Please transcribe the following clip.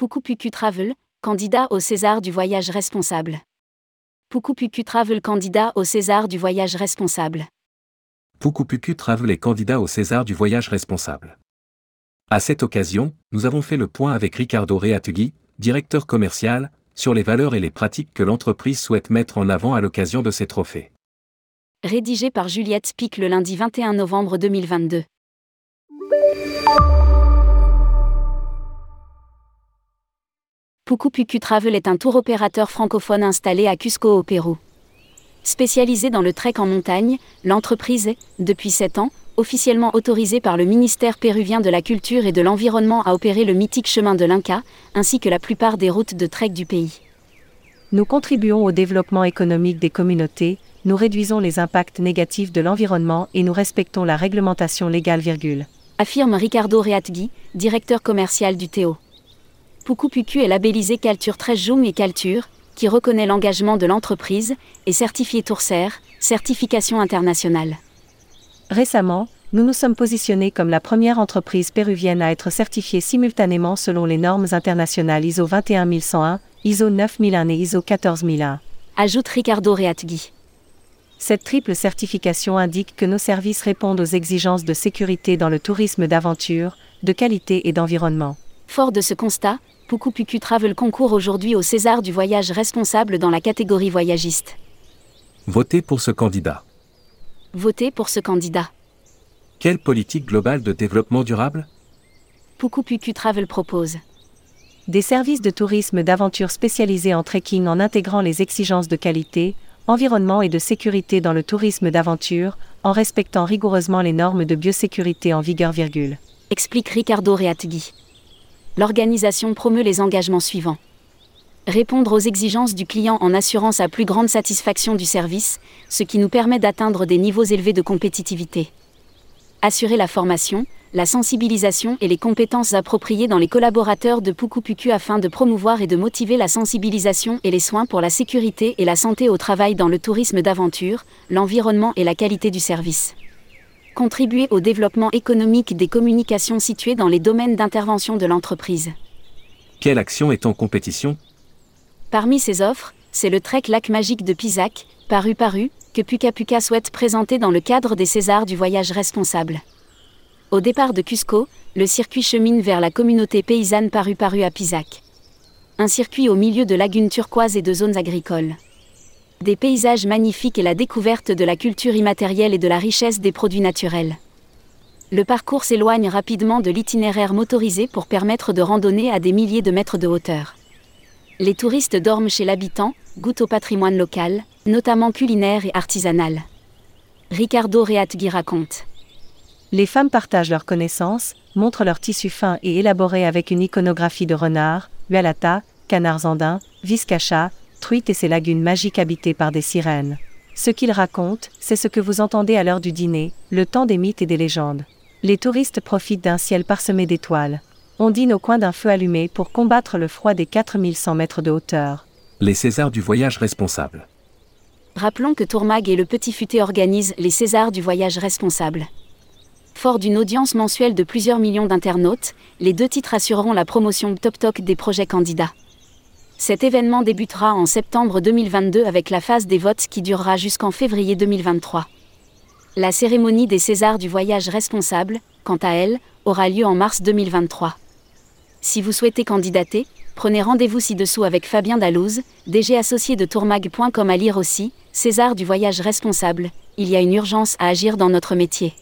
Puku Travel, candidat au César du voyage responsable. Puku Travel candidat au César du voyage responsable. Puku Travel est candidat au César du voyage responsable. À cette occasion, nous avons fait le point avec Ricardo Reatugui, directeur commercial, sur les valeurs et les pratiques que l'entreprise souhaite mettre en avant à l'occasion de ces trophées. Rédigé par Juliette Pic le lundi 21 novembre 2022. Puku Travel est un tour opérateur francophone installé à Cusco au Pérou. Spécialisée dans le trek en montagne, l'entreprise est, depuis 7 ans, officiellement autorisée par le ministère péruvien de la Culture et de l'Environnement à opérer le mythique chemin de l'Inca, ainsi que la plupart des routes de trek du pays. Nous contribuons au développement économique des communautés, nous réduisons les impacts négatifs de l'environnement et nous respectons la réglementation légale. Affirme Ricardo Reatgui, directeur commercial du Théo. Puku est labellisé Calture 13 Joum et Calture, qui reconnaît l'engagement de l'entreprise, et certifié Tourser, certification internationale. Récemment, nous nous sommes positionnés comme la première entreprise péruvienne à être certifiée simultanément selon les normes internationales ISO 21101, ISO 9001 et ISO 14001. Ajoute Ricardo Reatgui. Cette triple certification indique que nos services répondent aux exigences de sécurité dans le tourisme d'aventure, de qualité et d'environnement. Fort de ce constat, Puku Travel concourt aujourd'hui au César du voyage responsable dans la catégorie voyagiste. Votez pour ce candidat. Votez pour ce candidat. Quelle politique globale de développement durable? Puku Travel propose des services de tourisme d'aventure spécialisés en trekking en intégrant les exigences de qualité, environnement et de sécurité dans le tourisme d'aventure, en respectant rigoureusement les normes de biosécurité en vigueur. Explique Ricardo Reatgui l'organisation promeut les engagements suivants. Répondre aux exigences du client en assurant sa plus grande satisfaction du service, ce qui nous permet d'atteindre des niveaux élevés de compétitivité. Assurer la formation, la sensibilisation et les compétences appropriées dans les collaborateurs de Puku afin de promouvoir et de motiver la sensibilisation et les soins pour la sécurité et la santé au travail dans le tourisme d'aventure, l'environnement et la qualité du service contribuer au développement économique des communications situées dans les domaines d'intervention de l'entreprise. Quelle action est en compétition? Parmi ces offres, c'est le Trek Lac Magique de Pisac, paru paru, que Puka Puka souhaite présenter dans le cadre des Césars du voyage responsable. Au départ de Cusco, le circuit chemine vers la communauté paysanne paru paru à Pisac. Un circuit au milieu de lagunes turquoises et de zones agricoles des paysages magnifiques et la découverte de la culture immatérielle et de la richesse des produits naturels. Le parcours s'éloigne rapidement de l'itinéraire motorisé pour permettre de randonner à des milliers de mètres de hauteur. Les touristes dorment chez l'habitant, goûtent au patrimoine local, notamment culinaire et artisanal. Ricardo Reatgui raconte. Les femmes partagent leurs connaissances, montrent leur tissu fin et élaboré avec une iconographie de renards, hualata, canards andins, viscacha, et ses lagunes magiques habitées par des sirènes. Ce qu'ils racontent, c'est ce que vous entendez à l'heure du dîner, le temps des mythes et des légendes. Les touristes profitent d'un ciel parsemé d'étoiles. On dîne au coin d'un feu allumé pour combattre le froid des 4100 mètres de hauteur. Les Césars du voyage responsable. Rappelons que Tourmag et le Petit Futé organisent les Césars du voyage responsable. Fort d'une audience mensuelle de plusieurs millions d'internautes, les deux titres assureront la promotion top top des projets candidats. Cet événement débutera en septembre 2022 avec la phase des votes qui durera jusqu'en février 2023. La cérémonie des Césars du voyage responsable, quant à elle, aura lieu en mars 2023. Si vous souhaitez candidater, prenez rendez-vous ci-dessous avec Fabien Dalouse, DG associé de tourmag.com à lire aussi, César du voyage responsable, il y a une urgence à agir dans notre métier.